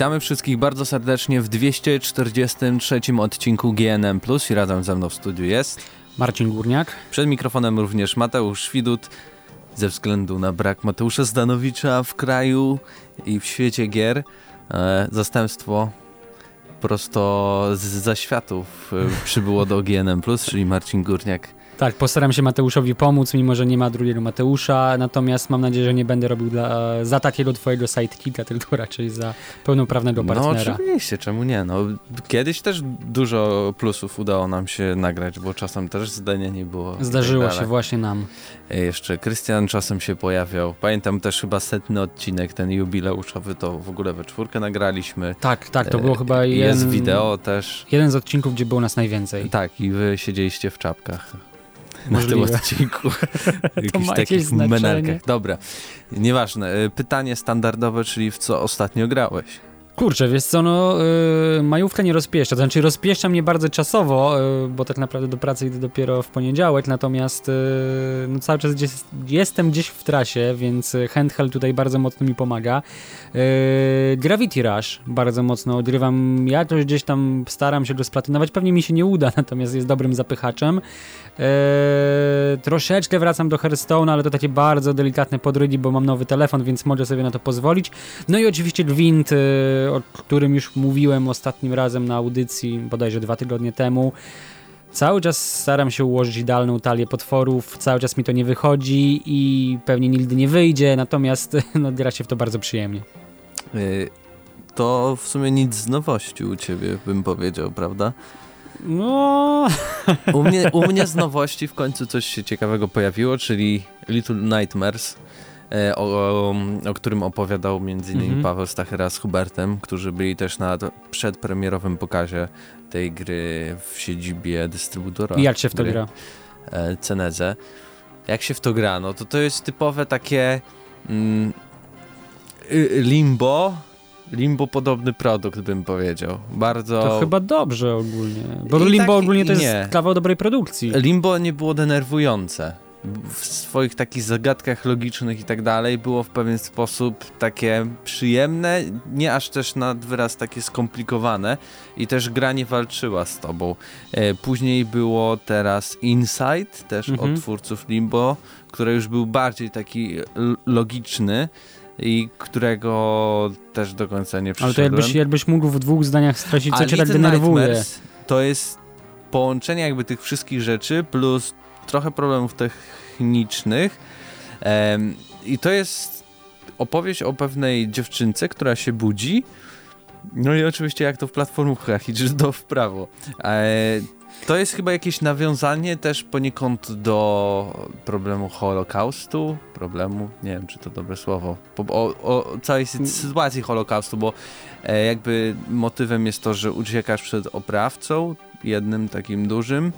Witamy wszystkich bardzo serdecznie w 243 odcinku GNM+. I razem ze mną w studiu jest Marcin Górniak. Przed mikrofonem również Mateusz Świdut. Ze względu na brak Mateusza Zdanowicza w kraju i w świecie gier, e, zastępstwo prosto z zaświatów e, przybyło do GNM+, czyli Marcin Górniak tak, postaram się Mateuszowi pomóc, mimo że nie ma drugiego Mateusza, natomiast mam nadzieję, że nie będę robił dla, za takiego twojego sidekicka, tylko raczej za pełnoprawnego no, partnera. No oczywiście, czemu nie? No, kiedyś też dużo plusów udało nam się nagrać, bo czasem też zdania nie było. Zdarzyło tak się właśnie nam. E, jeszcze Krystian czasem się pojawiał. Pamiętam też chyba setny odcinek, ten jubileuszowy, to w ogóle we czwórkę nagraliśmy. Tak, tak, to było chyba jeden... Jest wideo też. Jeden z odcinków, gdzie było nas najwięcej. Tak, i wy siedzieliście w czapkach na tym odcinku. Jakichś takich menelkach. Dobra, nieważne. Y, pytanie standardowe, czyli w co ostatnio grałeś? Kurczę, wiesz co, no yy, majówka nie rozpieszcza, to znaczy rozpieszcza mnie bardzo czasowo, yy, bo tak naprawdę do pracy idę dopiero w poniedziałek, natomiast yy, no cały czas gdzieś, jestem gdzieś w trasie, więc handheld tutaj bardzo mocno mi pomaga. Gravity Rush bardzo mocno odrywam, ja też gdzieś tam staram się go splatynować, pewnie mi się nie uda, natomiast jest dobrym zapychaczem. Yy, troszeczkę wracam do Hearthstone, ale to takie bardzo delikatne podrygi, bo mam nowy telefon, więc mogę sobie na to pozwolić. No i oczywiście Gwint, yy, o którym już mówiłem ostatnim razem na audycji, bodajże dwa tygodnie temu. Cały czas staram się ułożyć idealną talię potworów, cały czas mi to nie wychodzi i pewnie nigdy nie wyjdzie, natomiast no, gra się w to bardzo przyjemnie. Y, to w sumie nic z nowości u ciebie, bym powiedział, prawda? No. U mnie, u mnie z nowości w końcu coś się ciekawego pojawiło, czyli Little Nightmares. E, o, o, o, którym opowiadał m.in. Mhm. Paweł Stachera z Hubertem, którzy byli też na przedpremierowym pokazie tej gry w siedzibie dystrybutora. I jak się w to gra? E, Ceneze. Jak się w to gra? No to to jest typowe takie mm, limbo, limbo podobny produkt, bym powiedział. Bardzo... To chyba dobrze ogólnie. Bo I limbo tak, ogólnie to jest nie. kawał dobrej produkcji. Limbo nie było denerwujące w swoich takich zagadkach logicznych i tak dalej było w pewien sposób takie przyjemne, nie aż też nad wyraz takie skomplikowane i też gra nie walczyła z tobą. E, później było teraz Inside, też mhm. od twórców Limbo, który już był bardziej taki logiczny i którego też do końca nie przyszedłem. Ale to jakbyś, jakbyś mógł w dwóch zdaniach stracić, co cię tak denerwuje. To jest połączenie jakby tych wszystkich rzeczy plus trochę problemów technicznych. I to jest opowieść o pewnej dziewczynce, która się budzi. No i oczywiście jak to w platformówkach idziesz do w prawo. E, to jest chyba jakieś nawiązanie też poniekąd do problemu Holokaustu. Problemu, nie wiem czy to dobre słowo. O, o całej sytuacji Holokaustu, bo e, jakby motywem jest to, że uciekasz przed oprawcą, jednym takim dużym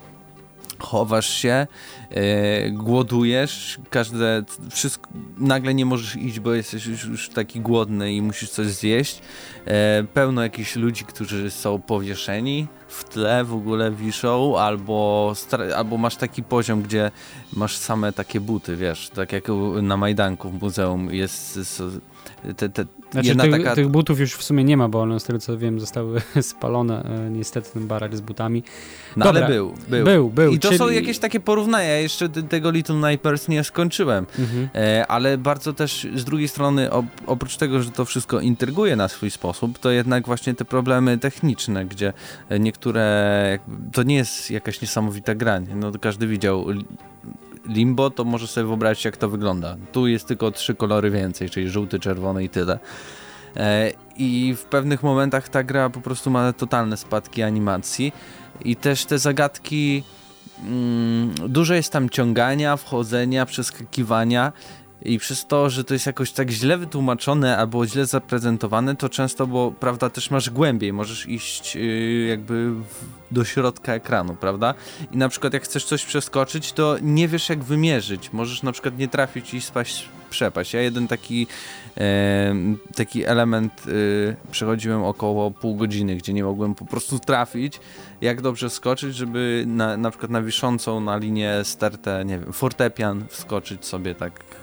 chowasz się, e, głodujesz, każde, wszystko, nagle nie możesz iść, bo jesteś już, już taki głodny i musisz coś zjeść. E, pełno jakichś ludzi, którzy są powieszeni, w tle w ogóle wiszą, albo, albo masz taki poziom, gdzie masz same takie buty, wiesz, tak jak na Majdanku w muzeum jest te, te, znaczy, tych, taka... tych, butów już w sumie nie ma, bo one z tego co wiem zostały spalone e, niestety ten barak z butami. No Dobra, ale był, był. Był, był. I to czyli... są jakieś takie porównania. Ja jeszcze tego Little Nightmares nie skończyłem, mhm. e, ale bardzo też z drugiej strony op oprócz tego, że to wszystko intryguje na swój sposób, to jednak właśnie te problemy techniczne, gdzie niektóre, to nie jest jakaś niesamowita gra. No każdy widział Limbo, to może sobie wyobrazić jak to wygląda. Tu jest tylko trzy kolory więcej, czyli żółty, czerwony i tyle. E, I w pewnych momentach ta gra po prostu ma totalne spadki animacji i też te zagadki mm, dużo jest tam ciągania, wchodzenia, przeskakiwania i przez to, że to jest jakoś tak źle wytłumaczone albo źle zaprezentowane, to często, bo prawda, też masz głębiej, możesz iść yy, jakby w, do środka ekranu, prawda? I na przykład jak chcesz coś przeskoczyć, to nie wiesz jak wymierzyć. Możesz na przykład nie trafić i spaść przepaść. Ja jeden taki, e, taki element e, przechodziłem około pół godziny, gdzie nie mogłem po prostu trafić, jak dobrze skoczyć, żeby na, na przykład na wiszącą na linię stertę, nie wiem, fortepian wskoczyć sobie tak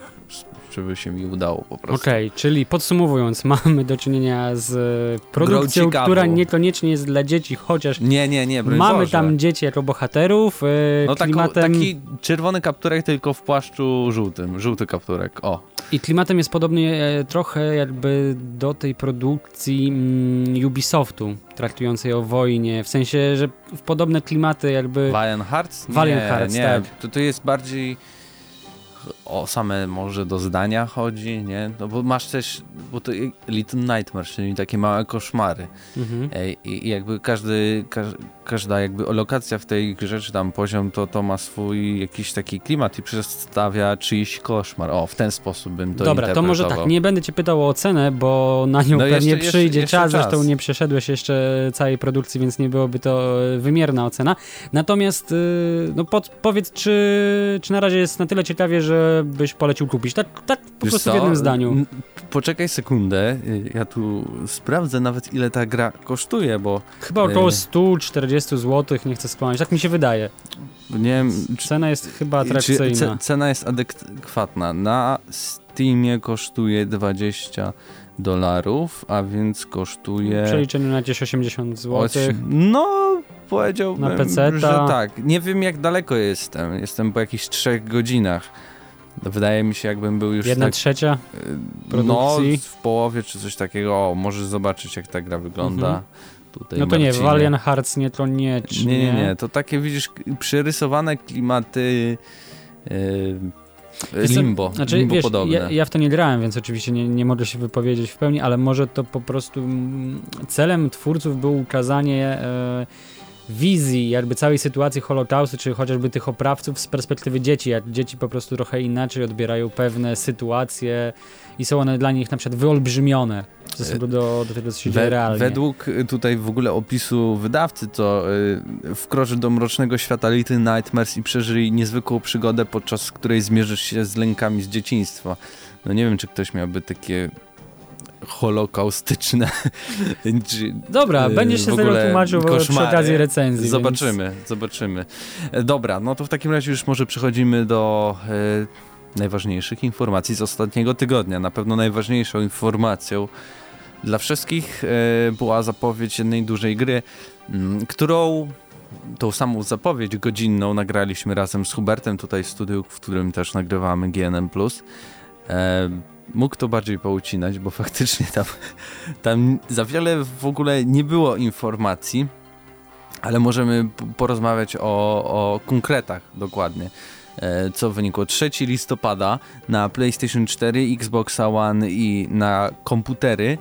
żeby się mi udało po prostu. Okej, okay, czyli podsumowując, mamy do czynienia z produkcją, która niekoniecznie jest dla dzieci, chociaż nie, nie, nie, mamy Boże. tam dzieci jako bohaterów. Yy, no klimatem... taki czerwony kapturek, tylko w płaszczu żółtym, żółty kapturek, o. I klimatem jest podobny e, trochę jakby do tej produkcji mm, Ubisoftu, traktującej o wojnie, w sensie, że w podobne klimaty jakby... Valiant Hearts? Valiant nie, Hearts, nie. tak. To, to jest bardziej o same może do zdania chodzi, nie? No bo masz też, bo to Little Nightmares, czyli takie małe koszmary. Mhm. I, I, jakby każdy, każda jakby lokacja w tej grze, czy tam poziom, to, to ma swój jakiś taki klimat i przedstawia czyjś koszmar. O, w ten sposób bym to Dobra, to może tak, nie będę cię pytał o cenę, bo na nią no pewnie jeszcze, przyjdzie jeszcze, czas, zresztą nie przeszedłeś jeszcze całej produkcji, więc nie byłoby to wymierna ocena. Natomiast y, no pod, powiedz, czy, czy na razie jest na tyle ciekawie, żebyś polecił kupić? Tak, tak po Wiesz prostu co? w jednym zdaniu. Poczekaj sekundę, y, ja tu sprawdzę nawet ile ta gra kosztuje, bo... Chyba około 140 y, 30 zł, nie chcę skłamać, tak mi się wydaje. Nie wiem, cena jest chyba atrakcyjna. cena jest adekwatna. Na Steamie kosztuje 20 dolarów, a więc kosztuje... W przeliczeniu na gdzieś 80 zł. No, powiedziałbym, na PC że tak. Nie wiem jak daleko jestem. Jestem po jakichś 3 godzinach. Wydaje mi się, jakbym był już. Jedna tak, trzecia y, produkcji. No, w połowie czy coś takiego. O, możesz zobaczyć, jak ta gra wygląda. Mhm. Tutaj no to Marcinie. nie, Valiant Hearts nie, to nie, nie, nie, nie, to takie widzisz przerysowane klimaty yy, limbo, znaczy, limbo wiesz, podobne. Ja, ja, w to nie grałem, więc oczywiście nie, nie mogę się wypowiedzieć w pełni, ale może to po prostu mm, celem twórców było ukazanie yy, wizji jakby całej sytuacji Holokaustu, czy chociażby tych oprawców z perspektywy dzieci, jak dzieci po prostu trochę inaczej odbierają pewne sytuacje i są one dla nich na przykład wyolbrzymione w stosunku do, do tego, co się dzieje realnie. Według y, tutaj w ogóle opisu wydawcy, to y, wkroczy do mrocznego świata Little Nightmares i przeżyj niezwykłą przygodę, podczas której zmierzysz się z lękami z dzieciństwa. No nie wiem, czy ktoś miałby takie holokaustyczne. Dobra, y, będziesz się tego tłumaczył przy okazji recenzji. Zobaczymy, więc... zobaczymy. E, dobra, no to w takim razie już może przechodzimy do e, najważniejszych informacji z ostatniego tygodnia. Na pewno najważniejszą informacją dla wszystkich e, była zapowiedź jednej dużej gry, mm, którą tą samą zapowiedź godzinną nagraliśmy razem z Hubertem tutaj w studiu, w którym też nagrywamy GNM+. E, mógł to bardziej poucinać, bo faktycznie tam, tam za wiele w ogóle nie było informacji, ale możemy porozmawiać o, o konkretach dokładnie. E, co wynikło 3 listopada na PlayStation 4, Xbox One i na komputery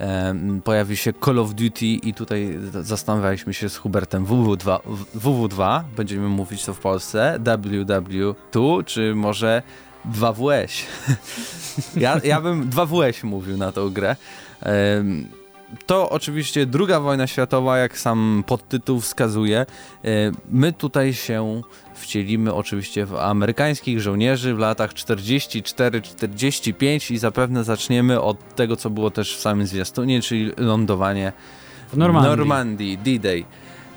e, pojawi się Call of Duty i tutaj zastanawialiśmy się z Hubertem WW2, WW2 będziemy mówić to w Polsce, WW2 czy może 2WS. ja, ja bym 2WS mówił na tą grę. To oczywiście druga wojna światowa, jak sam podtytuł wskazuje. My tutaj się wcielimy oczywiście w amerykańskich żołnierzy w latach 44-45 i zapewne zaczniemy od tego, co było też w samym zwiastunie, czyli lądowanie w Normandii, Normandii D-Day.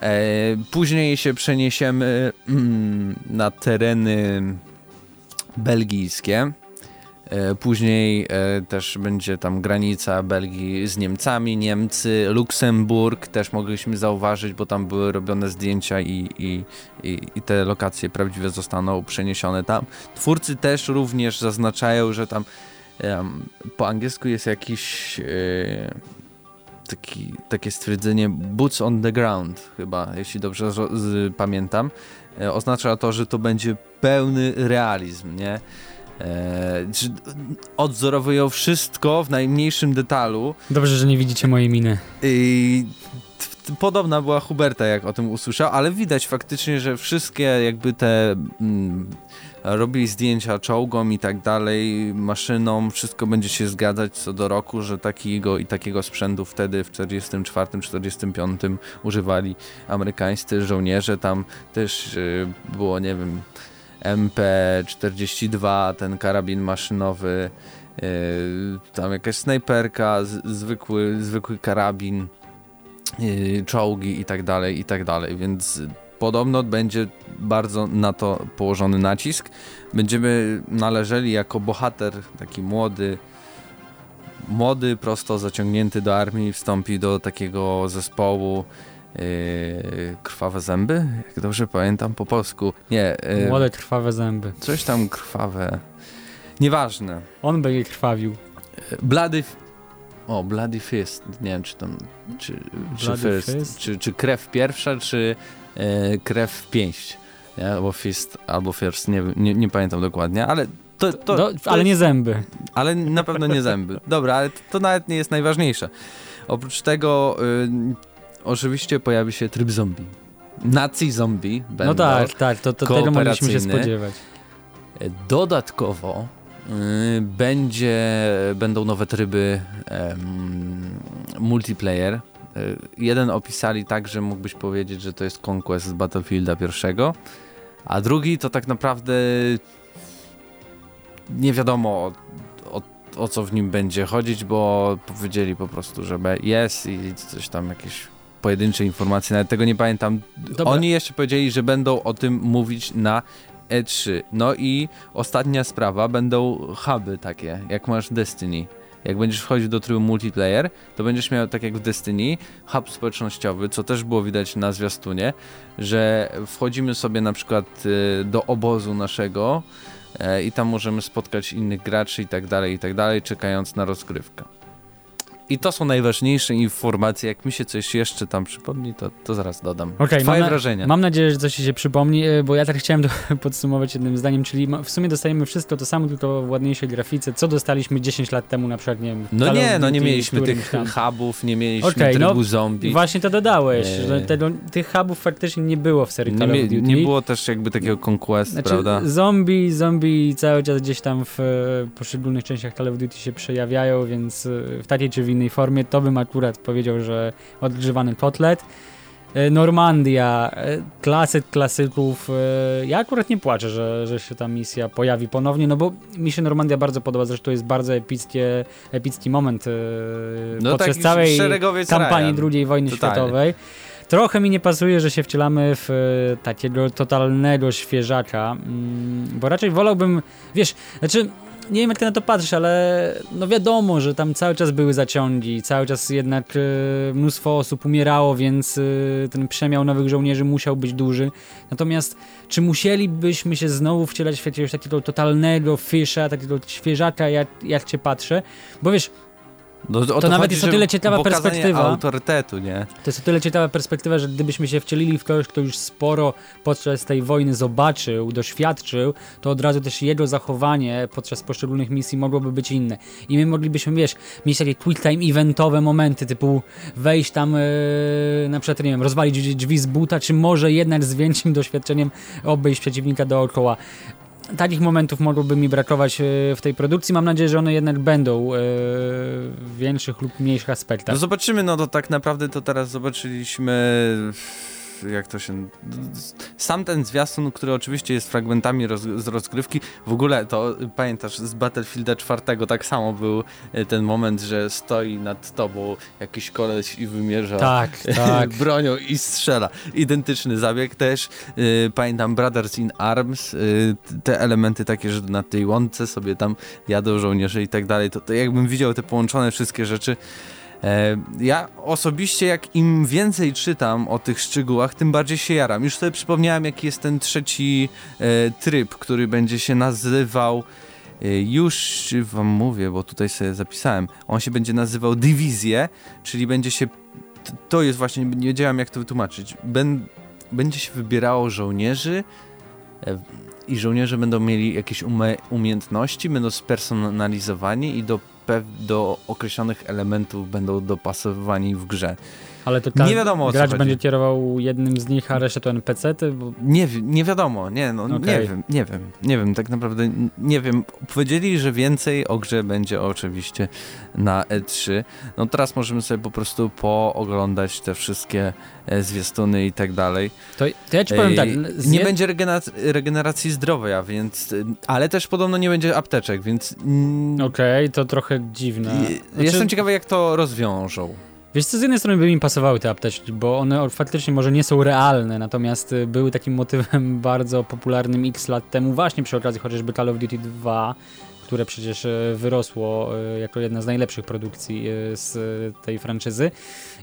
E, później się przeniesiemy mm, na tereny belgijskie. E, później e, też będzie tam granica Belgii z Niemcami, Niemcy, Luksemburg też mogliśmy zauważyć, bo tam były robione zdjęcia i, i, i, i te lokacje prawdziwe zostaną przeniesione tam. Twórcy też również zaznaczają, że tam po angielsku jest jakiś e, taki, takie stwierdzenie boots on the ground chyba, jeśli dobrze pamiętam. E, oznacza to, że to będzie pełny realizm, nie? E, odzorowują wszystko w najmniejszym detalu. Dobrze, że nie widzicie mojej miny. I podobna była Huberta, jak o tym usłyszał, ale widać faktycznie, że wszystkie jakby te mm, robili zdjęcia czołgom i tak dalej, maszyną, wszystko będzie się zgadzać co do roku, że takiego i takiego sprzętu wtedy w 44-45 używali amerykańscy żołnierze, tam też y, było, nie wiem, MP42, ten karabin maszynowy, yy, tam jakaś snajperka, zwykły, zwykły karabin, yy, czołgi i tak dalej, i tak dalej, więc podobno będzie bardzo na to położony nacisk. Będziemy należeli jako bohater, taki młody, młody, prosto zaciągnięty do armii, wstąpi do takiego zespołu yy, Krwawe Zęby, jak dobrze pamiętam po polsku. Nie. Yy, Młode krwawe zęby. Coś tam krwawe. Nieważne. On by je krwawił. Blady o, Bloody Fist. Nie wiem, czy tam. Czy, czy, first, fist? Czy, czy krew pierwsza, czy e, krew w pięść. Nie? Albo Fist, albo First. Nie, nie, nie pamiętam dokładnie, ale. To, to, Do, to ale jest, nie zęby. Ale na pewno nie zęby. Dobra, ale to, to nawet nie jest najważniejsze. Oprócz tego, y, oczywiście pojawi się tryb zombie. Nazi zombie będą. No tak, tak, to, to tego mogliśmy się spodziewać. Dodatkowo Y, będzie, będą nowe tryby um, multiplayer. Y, jeden opisali tak, że mógłbyś powiedzieć, że to jest Conquest z Battlefielda pierwszego, a drugi to tak naprawdę nie wiadomo o, o, o co w nim będzie chodzić, bo powiedzieli po prostu, że jest i coś tam jakieś pojedyncze informacje, nawet tego nie pamiętam. Dobra. Oni jeszcze powiedzieli, że będą o tym mówić na E3. No i ostatnia sprawa, będą huby takie, jak masz Destiny. Jak będziesz wchodził do trybu multiplayer, to będziesz miał, tak jak w Destiny, hub społecznościowy, co też było widać na zwiastunie, że wchodzimy sobie na przykład y, do obozu naszego e, i tam możemy spotkać innych graczy i tak dalej, i tak dalej, czekając na rozgrywkę. I to są najważniejsze informacje. Jak mi się coś jeszcze tam przypomni, to, to zaraz dodam. Okay, Twoje mam wrażenia. mam nadzieję, że coś się przypomni, e, bo ja tak chciałem do, podsumować jednym zdaniem, czyli w sumie dostajemy wszystko to samo, tylko w ładniejszej grafice. Co dostaliśmy 10 lat temu na przykład, nie wiem, No nie, no nie mieliśmy tych tam. hubów, nie mieliśmy okay, trybu no, zombie. Właśnie to dodałeś, nie. że tego, tych hubów faktycznie nie było w serii nie, Call of Duty. Nie było też jakby takiego conquest, znaczy, prawda? Zombie, zombie cały czas gdzieś tam w poszczególnych częściach Call of Duty się przejawiają, więc e, w takiej czy w innej formie to bym akurat powiedział, że odgrzewany kotlet. E, Normandia, e, klasyk klasyków. E, ja akurat nie płaczę, że, że się ta misja pojawi ponownie, no bo mi się Normandia bardzo podoba, zresztą jest bardzo epickie, epicki moment no podczas całej kampanii II wojny Totalnie. światowej. Trochę mi nie pasuje, że się wcielamy w takiego totalnego świeżaka, mm, bo raczej wolałbym, wiesz, znaczy nie wiem jak ty na to patrzysz, ale no wiadomo, że tam cały czas były zaciągi, cały czas jednak e, mnóstwo osób umierało, więc e, ten przemiał nowych żołnierzy musiał być duży. Natomiast czy musielibyśmy się znowu wcielać w jakiegoś takiego totalnego fisza, takiego świeżaka, jak, jak cię patrzę? Bo wiesz, no, to, to, nawet chodzi, jest o tyle ciekawa perspektywa. autorytetu, nie? To jest o tyle ciekawa perspektywa, że gdybyśmy się wcielili w kogoś, kto już sporo podczas tej wojny zobaczył, doświadczył, to od razu też jego zachowanie podczas poszczególnych misji mogłoby być inne. I my moglibyśmy, wiesz, mieć takie quick time eventowe momenty, typu wejść tam, yy, na przykład, nie wiem, rozwalić drzwi z buta, czy może jednak z większym doświadczeniem obejść przeciwnika dookoła takich momentów mogłoby mi brakować e, w tej produkcji. Mam nadzieję, że one jednak będą e, w większych lub mniejszych aspektach. No zobaczymy, no to tak naprawdę to teraz zobaczyliśmy jak to się... Sam ten zwiastun, który oczywiście jest fragmentami roz, z rozgrywki, w ogóle to pamiętasz z Battlefielda 4 tak samo był e, ten moment, że stoi nad tobą jakiś koleś i wymierza tak, tak. bronią i strzela. Identyczny zabieg też. Y, pamiętam Brothers in Arms, y, te elementy takie, że na tej łące sobie tam jadą żołnierze i tak dalej. To, to jakbym widział te połączone wszystkie rzeczy, E, ja osobiście, jak im więcej czytam o tych szczegółach, tym bardziej się jaram. Już sobie przypomniałem, jaki jest ten trzeci e, tryb, który będzie się nazywał. E, już wam mówię, bo tutaj sobie zapisałem. On się będzie nazywał Dywizję, czyli będzie się. To jest właśnie, nie wiedziałem jak to wytłumaczyć. będzie się wybierało żołnierzy i żołnierze będą mieli jakieś umiejętności, będą spersonalizowani i do do określonych elementów będą dopasowani w grze. Ale to nie wiadomo, gracz będzie kierował jednym z nich, a resztę to NPC-ty? Bo... Nie, nie wiadomo, nie, no, okay. nie wiem, nie wiem, nie wiem, tak naprawdę nie wiem. Powiedzieli, że więcej o grze będzie oczywiście na E3. No teraz możemy sobie po prostu pooglądać te wszystkie e, zwiastuny i tak dalej. To, to ja ci powiem tak. Zje... Nie będzie regeneracji, regeneracji zdrowia, więc, ale też podobno nie będzie apteczek, więc... Okej, okay, to trochę dziwne. Znaczy... Jestem ciekawy, jak to rozwiążą. Wiesz co, z jednej strony by mi pasowały te apteczki, bo one faktycznie może nie są realne, natomiast y, były takim motywem bardzo popularnym x lat temu, właśnie przy okazji chociażby Call of Duty 2, które przecież e, wyrosło jako jedna z najlepszych produkcji z tej franczyzy.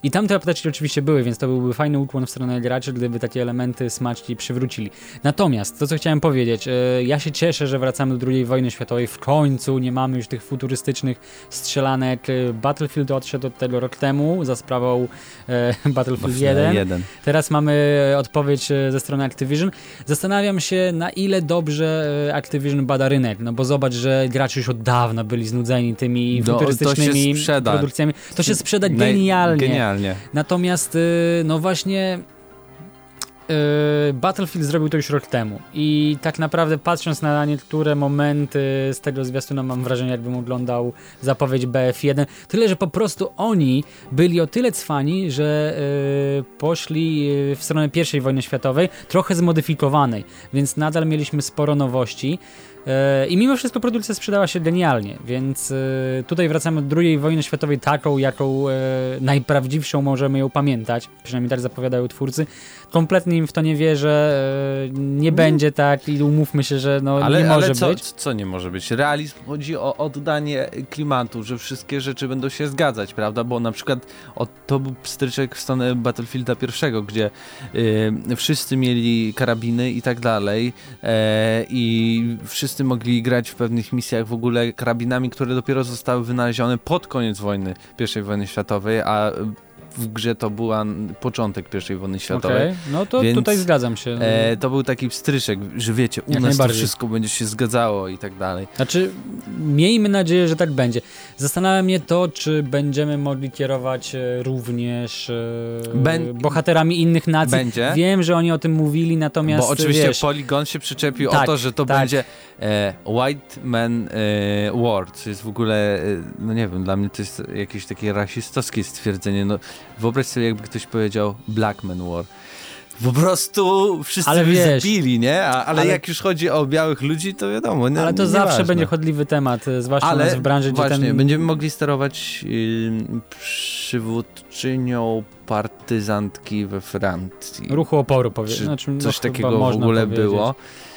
I tamte apteczki oczywiście były, więc to byłby fajny ukłon w stronę graczy, gdyby takie elementy smaczki przywrócili. Natomiast, to co chciałem powiedzieć, ja się cieszę, że wracamy do II wojny światowej. W końcu nie mamy już tych futurystycznych strzelanek. Battlefield odszedł od tego rok temu za sprawą Battlefield 1. 1. Teraz mamy odpowiedź ze strony Activision. Zastanawiam się, na ile dobrze Activision bada rynek, no bo zobacz, że gracze już od dawna byli znudzeni tymi Do, futurystycznymi to produkcjami. To się sprzeda genialnie. genialnie. Natomiast, y, no właśnie, y, Battlefield zrobił to już rok temu. I tak naprawdę patrząc na niektóre momenty z tego zwiastuna mam wrażenie jakbym oglądał zapowiedź BF1, tyle, że po prostu oni byli o tyle cwani, że y, poszli w stronę I wojny światowej, trochę zmodyfikowanej, więc nadal mieliśmy sporo nowości. E, I mimo wszystko produkcja sprzedała się genialnie, więc e, tutaj wracamy do II wojny światowej taką, jaką e, najprawdziwszą możemy ją pamiętać, przynajmniej tak zapowiadają twórcy. Kompletnie im w to nie wierzę, nie no. będzie tak i umówmy się, że no, ale, nie może ale co, być. co nie może być? Realizm chodzi o oddanie klimatu, że wszystkie rzeczy będą się zgadzać, prawda? Bo na przykład o, to był stryczek w stronę Battlefielda pierwszego, gdzie wszyscy mieli karabiny i tak dalej i wszyscy wszyscy mogli grać w pewnych misjach w ogóle karabinami, które dopiero zostały wynalezione pod koniec wojny, I wojny światowej, a w grze to był początek I wojny światowej. Okay. No to Więc, tutaj zgadzam się. E, to był taki wstryszek, że wiecie, u Jak nas to wszystko będzie się zgadzało i tak dalej. Znaczy, miejmy nadzieję, że tak będzie. Zastanawia mnie to, czy będziemy mogli kierować e, również e, ben... bohaterami innych nacji. Będzie. Wiem, że oni o tym mówili, natomiast Bo oczywiście wiesz, Polygon się przyczepił tak, o to, że to tak. będzie e, White Man e, War, co jest w ogóle, e, no nie wiem, dla mnie to jest jakieś takie rasistowskie stwierdzenie. No, Wyobraź sobie, jakby ktoś powiedział Black Man War. Po prostu wszyscy ale wiesz, zbili, nie? A, ale, ale, jak już chodzi o białych ludzi, to wiadomo. Nie, ale to zawsze ważne. będzie chodliwy temat, e, zwłaszcza ale u nas w branży, gdzie właśnie, ten... będziemy mogli sterować yy, przywódczynią partyzantki we Francji. Ruchu oporu, powiedzmy. Znaczy, coś no, takiego w ogóle powiedzieć. było.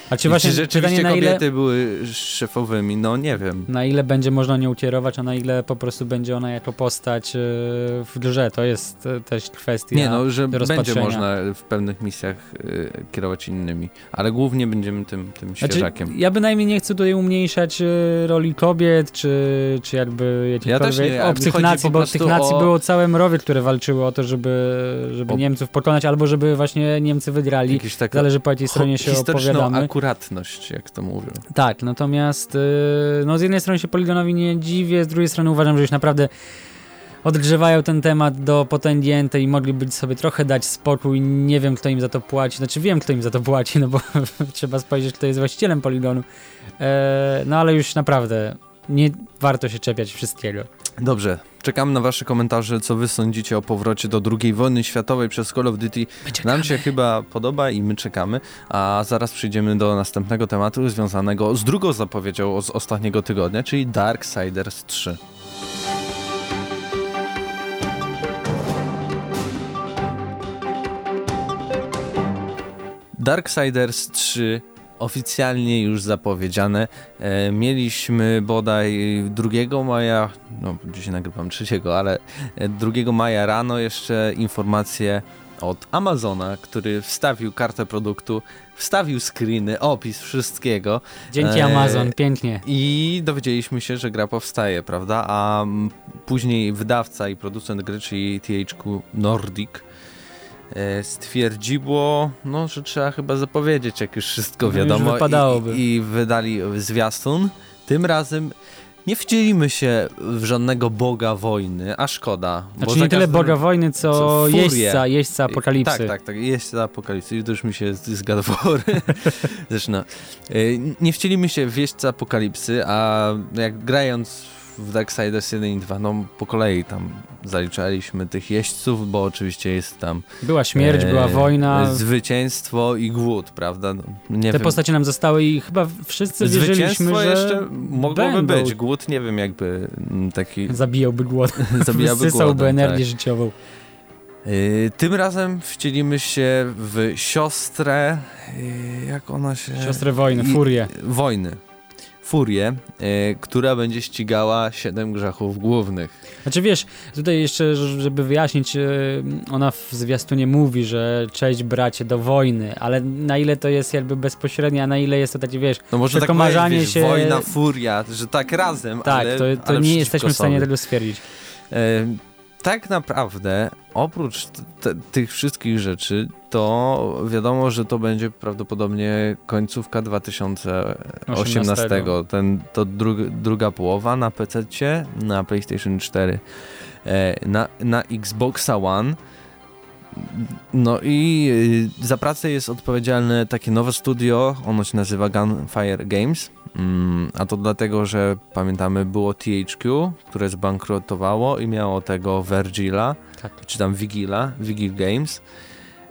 A czy właśnie czy rzeczywiście na kobiety ile, były szefowymi? No nie wiem. Na ile będzie można nią kierować, a na ile po prostu będzie ona jako postać e, w grze. To jest e, też kwestia Nie no, że będzie można w pewnych misjach e, kierować innymi, ale głównie będziemy tym, tym znaczy, świeżakiem. Znaczy, ja bynajmniej nie chcę tutaj umniejszać roli kobiet, czy, czy jakby jakichkolwiek ja obcych nacji, bo tych nacji o... było całe mrowie, które walczyły o to, żeby, żeby o... Niemców pokonać, albo żeby właśnie Niemcy wygrali. Zależy po jakiej stronie się opowiadamy akuratność, jak to mówią. Tak, natomiast y, no z jednej strony się Poligonowi nie dziwię, z drugiej strony uważam, że już naprawdę odgrzewają ten temat do potęgiętej i mogliby sobie trochę dać spokój. Nie wiem, kto im za to płaci. Znaczy wiem, kto im za to płaci, no bo trzeba spojrzeć, kto jest właścicielem Poligonu. E, no ale już naprawdę nie warto się czepiać wszystkiego. Dobrze, czekam na wasze komentarze, co wy sądzicie o powrocie do II wojny światowej przez Call of Duty. Nam się chyba podoba i my czekamy, a zaraz przejdziemy do następnego tematu związanego z drugą zapowiedzią z ostatniego tygodnia, czyli Darksiders 3. Darksiders 3 oficjalnie już zapowiedziane. E, mieliśmy bodaj 2 maja, no dzisiaj nagrywam 3, ale 2 e, maja rano jeszcze informacje od Amazona, który wstawił kartę produktu, wstawił screeny, opis wszystkiego. Dzięki e, Amazon, pięknie. I dowiedzieliśmy się, że gra powstaje, prawda? A później wydawca i producent gry, czyli THQ Nordic, stwierdziło, no, że trzeba chyba zapowiedzieć, jak już wszystko wiadomo. Już I, I wydali zwiastun. Tym razem nie wcielimy się w żadnego boga wojny, a szkoda. Znaczy nie tyle boga wojny, co, co jeźdźca, jeźdźca apokalipsy. Tak, tak, tak, jeźdźca apokalipsy. I to już mi się zgadzało. Zresztą, e, nie wcielimy się w jeźdźca apokalipsy, a jak grając w Darksiders 1 i 2, no po kolei tam zaliczaliśmy tych jeźdźców, bo oczywiście jest tam... Była śmierć, e, była wojna. Zwycięstwo i głód, prawda? No, nie Te wiem. postacie nam zostały i chyba wszyscy wierzyliśmy, że jeszcze mogłoby będą. być. Głód, nie wiem, jakby taki... Zabijałby głód. Zabijałby Wysysałby energię tak. życiową. Yy, tym razem wcielimy się w siostrę, yy, jak ona się... Siostrę wojny, furię. Wojny. Furię, yy, która będzie ścigała siedem grzechów głównych. Znaczy wiesz, tutaj jeszcze, żeby wyjaśnić, ona w zwiastunie mówi, że cześć bracie do wojny, ale na ile to jest jakby bezpośrednie, a na ile jest to takie, wiesz, no może tak wiesz, się... wojna, furia, że tak razem, tak, ale, to, to ale nie jesteśmy w stanie tego stwierdzić tak naprawdę oprócz tych wszystkich rzeczy, to wiadomo, że to będzie prawdopodobnie końcówka 2018. 18. Ten, to druga połowa na PC, na PlayStation 4, e, na, na Xboxa One. No i y, za pracę jest odpowiedzialne takie nowe studio, ono się nazywa Gunfire Games. Mm, a to dlatego, że pamiętamy, było THQ, które zbankrutowało i miało tego Vergila, tak. czy tam Vigila, Vigil Games.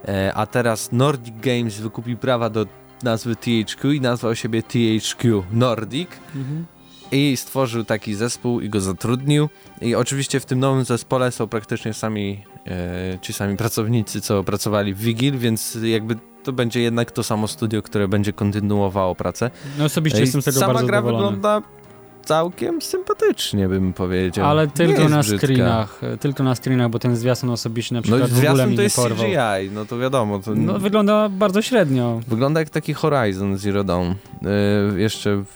E, a teraz Nordic Games wykupił prawa do nazwy THQ i nazwał siebie THQ Nordic. Mhm. I stworzył taki zespół i go zatrudnił. I oczywiście w tym nowym zespole są praktycznie sami e, ci sami pracownicy, co pracowali w Vigil, więc jakby to będzie jednak to samo studio, które będzie kontynuowało pracę. No osobiście jestem z tego sama bardzo gra wygląda całkiem sympatycznie, bym powiedział. Ale tylko na screenach, tylko na screenach, bo ten zwiastun osobiście na przykład no, w ogóle mi to jest porwał. CGI, no to wiadomo. To... No wygląda bardzo średnio. Wygląda jak taki Horizon Zero Dawn, yy, jeszcze w,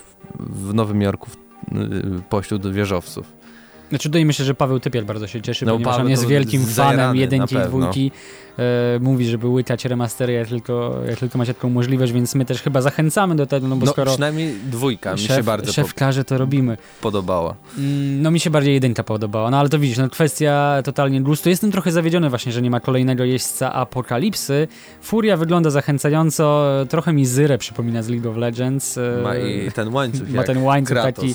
w Nowym Jorku, w, yy, pośród wieżowców. Znaczy tutaj myślę, że Paweł Typiel bardzo się cieszy, no, ponieważ Paweł on jest wielkim fanem jedynki i dwójki. E, mówi, żeby łykać remastery, jak tylko, jak tylko macie taką możliwość, więc my też chyba zachęcamy do tego, no bo no, skoro... przynajmniej dwójka mi szef, się bardzo Szef każe, to robimy. Podobała. Mm, no mi się bardziej jedynka podobała, no ale to widzisz, no kwestia totalnie gustu. Jestem trochę zawiedziony właśnie, że nie ma kolejnego jeźdźca Apokalipsy. Furia wygląda zachęcająco, trochę mi Zyrę przypomina z League of Legends. E, ma i ten łańcuch Ma ten łańcuch Kratos. taki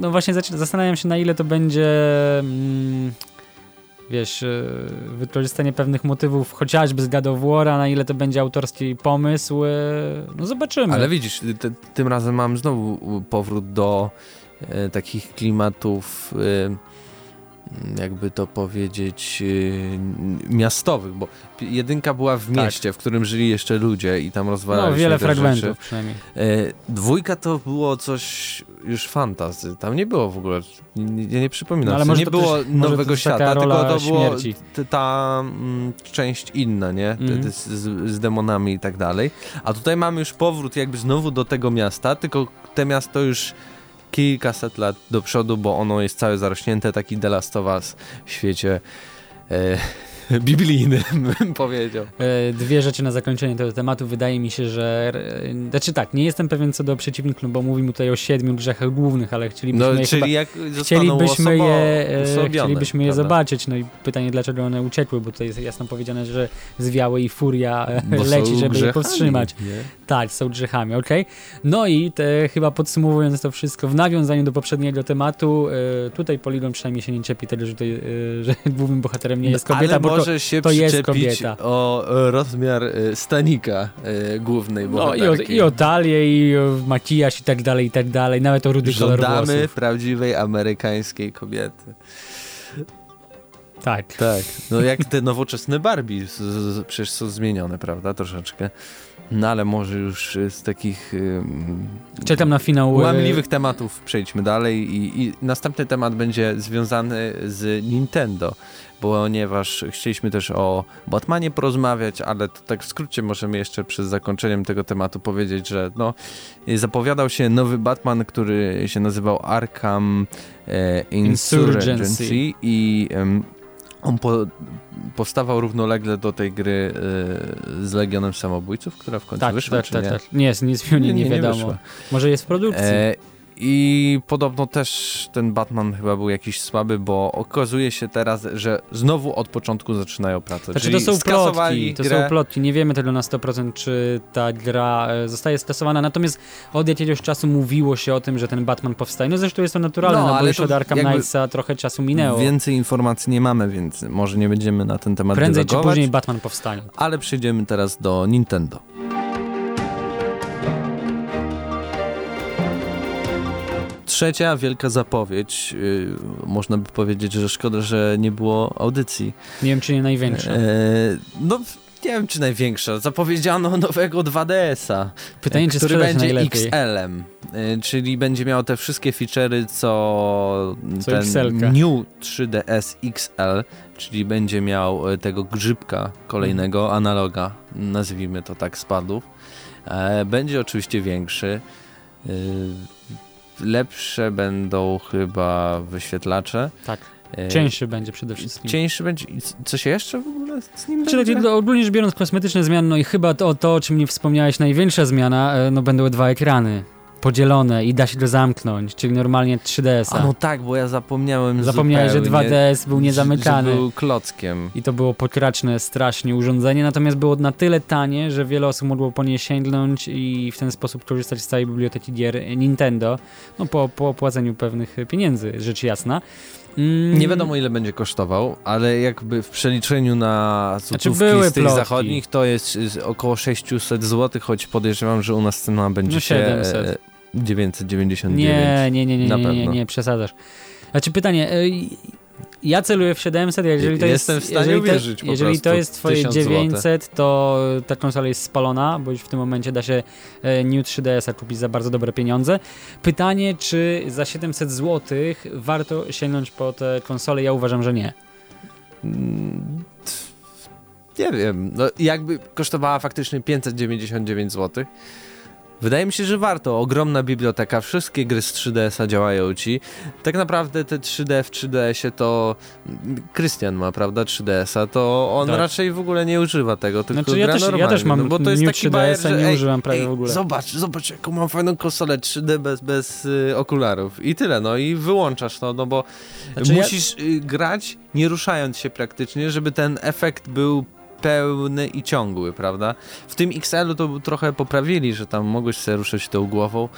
no właśnie zastanawiam się, na ile to będzie mm, wiesz, e, wykorzystanie pewnych motywów chociażby z God of War, na ile to będzie autorski pomysł, e, no zobaczymy. Ale widzisz, te, tym razem mam znowu powrót do e, takich klimatów e, jakby to powiedzieć, y, miastowych, bo jedynka była w tak. mieście, tak. w którym żyli jeszcze ludzie i tam rozwalali no, wiele fragmentów rzeczy. przynajmniej. E, dwójka to było coś już fantazy. Tam nie było w ogóle, nie, nie przypominam no, ale może nie było też, nowego świata, tylko to było ta, ta mm, część inna, nie? Mm. Z, z, z demonami i tak dalej. A tutaj mamy już powrót jakby znowu do tego miasta, tylko te miasto już kilkaset lat do przodu, bo ono jest całe zarośnięte, taki The Last of Us w świecie e, biblijnym, bym powiedział. E, dwie rzeczy na zakończenie tego tematu. Wydaje mi się, że... E, znaczy tak, nie jestem pewien co do przeciwników, no bo mówimy tutaj o siedmiu grzechach głównych, ale chcielibyśmy no, je czyli jak chcielibyśmy je, e, chcielibyśmy je zobaczyć. No i pytanie, dlaczego one uciekły, bo tutaj jest jasno powiedziane, że zwiały i furia bo leci, żeby je powstrzymać. Nie? Tak, są grzechami, ok? No i te, chyba podsumowując to wszystko, w nawiązaniu do poprzedniego tematu, tutaj Poligon przynajmniej się nie ciepi tego, że, tutaj, że głównym bohaterem nie no, jest kobieta, bo może się to jest kobieta. o rozmiar y, stanika y, głównej No i o, i o talię, i o makijaż i tak dalej, i tak dalej. Nawet o rudy kolor Żądamy prawdziwej amerykańskiej kobiety. Tak. Tak. No jak te nowoczesne Barbie z, z, przecież są zmienione, prawda? Troszeczkę. No ale może już z takich Czekam na finał. Łamliwych tematów przejdźmy dalej i, i następny temat będzie związany z Nintendo ponieważ chcieliśmy też o Batmanie porozmawiać, ale to tak w skrócie możemy jeszcze przed zakończeniem tego tematu powiedzieć, że no, zapowiadał się nowy Batman, który się nazywał Arkham e, Insurgency, Insurgency. i on po, powstawał równolegle do tej gry y, z Legionem Samobójców, która w końcu tak, wyszła, tak, tak, nie? Tak. Nie, nic nie, nie, nie, nie wiadomo. Może jest w produkcji. E, I podobno też ten Batman chyba był jakiś słaby, bo okazuje się teraz, że znowu od początku zaczynają pracę. Znaczy Czyli to są plotki, to grę. są plotki, nie wiemy tego na 100% czy ta gra e, zostaje skasowana, natomiast od jakiegoś czasu mówiło się o tym, że ten Batman powstaje. No zresztą jest to naturalne, No, no, bo ale już od Arkham Knightsa trochę czasu minęło. Więcej informacji nie mamy, więc może nie będziemy na ten temat Prędzej czy dywagować, później Batman powstanie. Ale przejdziemy teraz do Nintendo. Trzecia wielka zapowiedź. Yy, można by powiedzieć, że szkoda, że nie było audycji. Nie wiem, czy nie największa. E, no, nie wiem, czy największa. Zapowiedziano nowego 2DS-a. Pytanie, czy który się będzie najlepiej. XL-em, y, czyli będzie miał te wszystkie feature'y, co, Co ten XL-ka. New 3DS XL, czyli będzie miał y, tego grzybka kolejnego, Mhm. analoga, nazwijmy to tak, spadów. E, Będzie oczywiście większy. Lepsze będą chyba wyświetlacze. Tak, E, cięższy będzie przede wszystkim. Cieńszy będzie. Co się jeszcze w ogóle z nim Czyli będzie? takie ogólnie rzecz biorąc kosmetyczne zmiany, no i chyba to, to o czym nie wspomniałeś, największa zmiana, e, no będą dwa ekrany podzielone i da się to zamknąć, czyli normalnie 3DS-a. A no tak, bo ja zapomniałem Zapomniałeś, że zupełnie, 2DS był niezamykany. Że był klockiem. I to było pokraczne strasznie urządzenie, natomiast było na tyle tanie, że wiele osób mogło po nie sięgnąć i w ten sposób korzystać z całej biblioteki gier Nintendo, no po, po opłaceniu pewnych pieniędzy, rzecz jasna. Mm, Nie wiadomo ile będzie kosztował, ale jakby w przeliczeniu na złotówki Znaczy, z tych plotki. zachodnich to jest około 600 zł, choć podejrzewam, że u nas cena będzie No się 700. e, 999. Nie, nie, nie, nie, nie, nie, nie, przesadzasz. Znaczy pytanie, y, ja celuję w 700, jeżeli to jest... Jestem w stanie jeżeli to, uwierzyć po Jeżeli to jest twoje 1000 złotych. 900, to ta konsola jest spalona, bo już w tym momencie da się e, New 3DS-a kupić za bardzo dobre pieniądze. Pytanie, czy za 700 zł warto sięgnąć po tę konsolę? Ja uważam, że nie. Mm, Nie wiem, no jakby kosztowała faktycznie 599 zł. Wydaje mi się, że warto. Ogromna biblioteka, wszystkie gry z 3DS-a działają ci. Tak naprawdę te 3D w 3DS-ie to Krystian ma, prawda, 3DS-a, to on Tak. raczej w ogóle nie używa tego, tylko Znaczy, ja gra też- ja normalnie. też mam no, bo to jest taki 3DS-a, bajer, że nie ej, używam prawie ej, w ogóle. Zobacz, zobacz jaką mam fajną konsolę 3D bez, bez y, okularów i tyle, no i wyłączasz to, no bo Znaczy, ja- musisz y, grać nie ruszając się praktycznie, żeby ten efekt był pełny i ciągły, prawda? W tym XL-u to trochę poprawili, że tam mogłeś sobie ruszać tą głową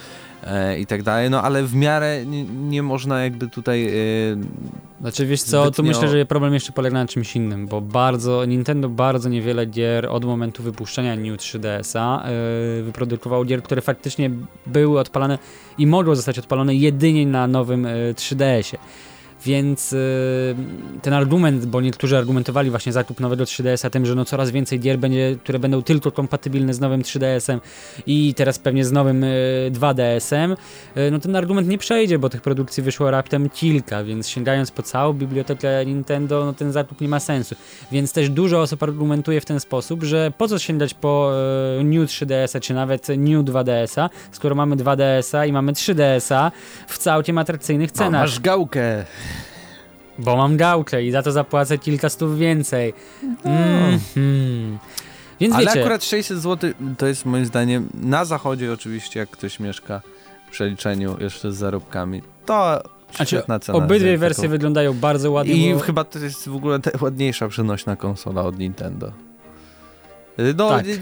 e, i tak dalej, no ale w miarę nie, nie można jakby tutaj y, Znaczy wiesz co, tu Zbytnio- myślę, że problem jeszcze polega na czymś innym, bo bardzo, Nintendo bardzo niewiele gier od momentu wypuszczenia New 3DS-a yy, wyprodukowało gier, które faktycznie były odpalane i mogą zostać odpalone jedynie na nowym yy, 3DS-ie. Więc yy, ten argument, bo niektórzy argumentowali właśnie zakup nowego 3DS-a tym, że no coraz więcej gier będzie, które będą tylko kompatybilne z nowym 3DS-em i teraz pewnie z nowym yy, 2DS-em, yy, no ten argument nie przejdzie, bo tych produkcji wyszło raptem kilka, więc sięgając po całą bibliotekę Nintendo, no ten zakup nie ma sensu. Więc też dużo osób argumentuje w ten sposób, że po co sięgać po New 3DS-a, czy nawet New 2DS-a, skoro mamy 2DS-a i mamy 3DS-a w całkiem atrakcyjnych no, cenach. masz gałkę. Bo mam gałkę i za to zapłacę kilka stów więcej. Mhm. Więc Ale wiecie, akurat 600 zł to jest moim zdaniem na zachodzie oczywiście, jak ktoś mieszka w przeliczeniu jeszcze z zarobkami, to Znaczy, świetna cena. obydwie wersje taką- wyglądają bardzo ładnie. I bo... chyba to jest w ogóle ładniejsza przenośna konsola od Nintendo. No, Tak. y,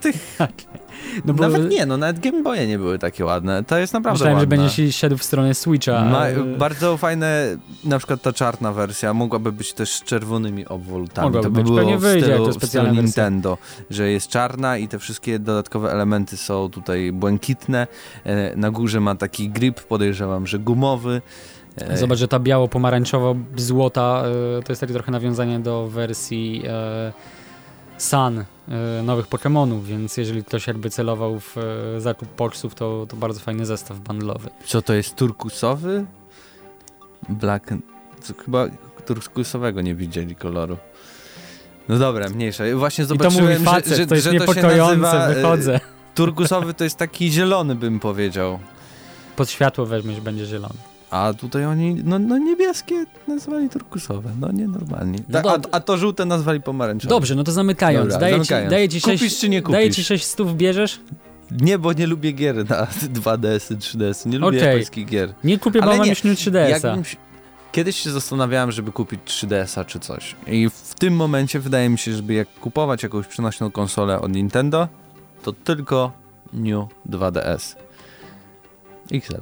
tych, no bo nawet nie, no nawet Game Boye nie były takie ładne. To jest naprawdę myślałem, że ładna. będzie się szedł w stronę Switcha. Ma, bardzo fajne, na przykład ta czarna wersja mogłaby być też z czerwonymi obwolutami. Mogłaby to by być, było pewnie w wyjdzie, stylu, jak to w stylu. Nintendo, że jest czarna i te wszystkie dodatkowe elementy są tutaj błękitne. E, Na górze ma taki grip, podejrzewam, że gumowy. E, Zobacz, że ta biało-pomarańczowo-złota e, to jest takie trochę nawiązanie do wersji Sun e, nowych Pokémonów, więc jeżeli ktoś jakby celował w e, zakup boxów, to, to bardzo fajny zestaw bundlowy. Co to jest turkusowy? Black. co, Chyba turkusowego nie widzieli koloru. No dobra, mniejsza. Właśnie I to zobaczyłem, facet, że, że, to jest że to niepokojące, nazywa, e, wychodzę. Turkusowy to jest taki zielony, bym powiedział. Pod światło weźmiesz, będzie zielony. A tutaj oni, no, no niebieskie nazwali turkusowe, no nienormalnie. No Ta, a, a to żółte nazwali pomarańczowe. Dobrze, no to zamykając. Dobra, daję, zamykając. Ci, daję, ci Kupisz czy nie kupisz? daję ci 6 stów, bierzesz? Nie, bo nie lubię gier na 2DS, 3DS. Nie lubię Okej. japońskich gier. Nie kupię, bo Ale mam nie, już new 3DS-a. Jakbym się- Kiedyś się zastanawiałem, żeby kupić 3DS-a czy coś. I w tym momencie wydaje mi się, żeby jak kupować jakąś przenośną konsolę od Nintendo, to tylko New 2DS. XL.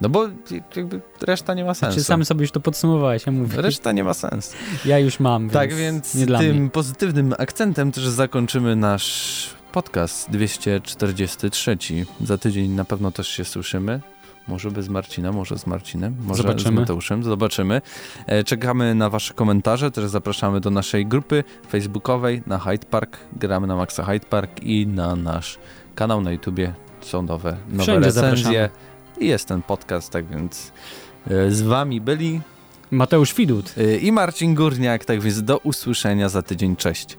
No bo jakby reszta nie ma sensu. Czy sam sobie już to podsumowałeś, ja mówię. Reszta nie ma sensu. Ja już mam, Tak, więc, więc nie dla tym mnie. pozytywnym akcentem też zakończymy nasz podcast 243. Za tydzień na pewno też się słyszymy. Może bez Marcina, może z Marcinem, może z Zobaczymy. Mateuszem, zobaczymy. E, Czekamy na wasze komentarze, też zapraszamy do naszej grupy facebookowej na Hyde Park, gramy na Maxa Hyde Park i na nasz kanał na YouTubie są nowe, nowe Wszędzie recenzje. zapraszamy. Jest ten podcast, tak więc e, z wami byli Mateusz Widut. e, i Marcin Górniak, tak więc do usłyszenia za tydzień, cześć.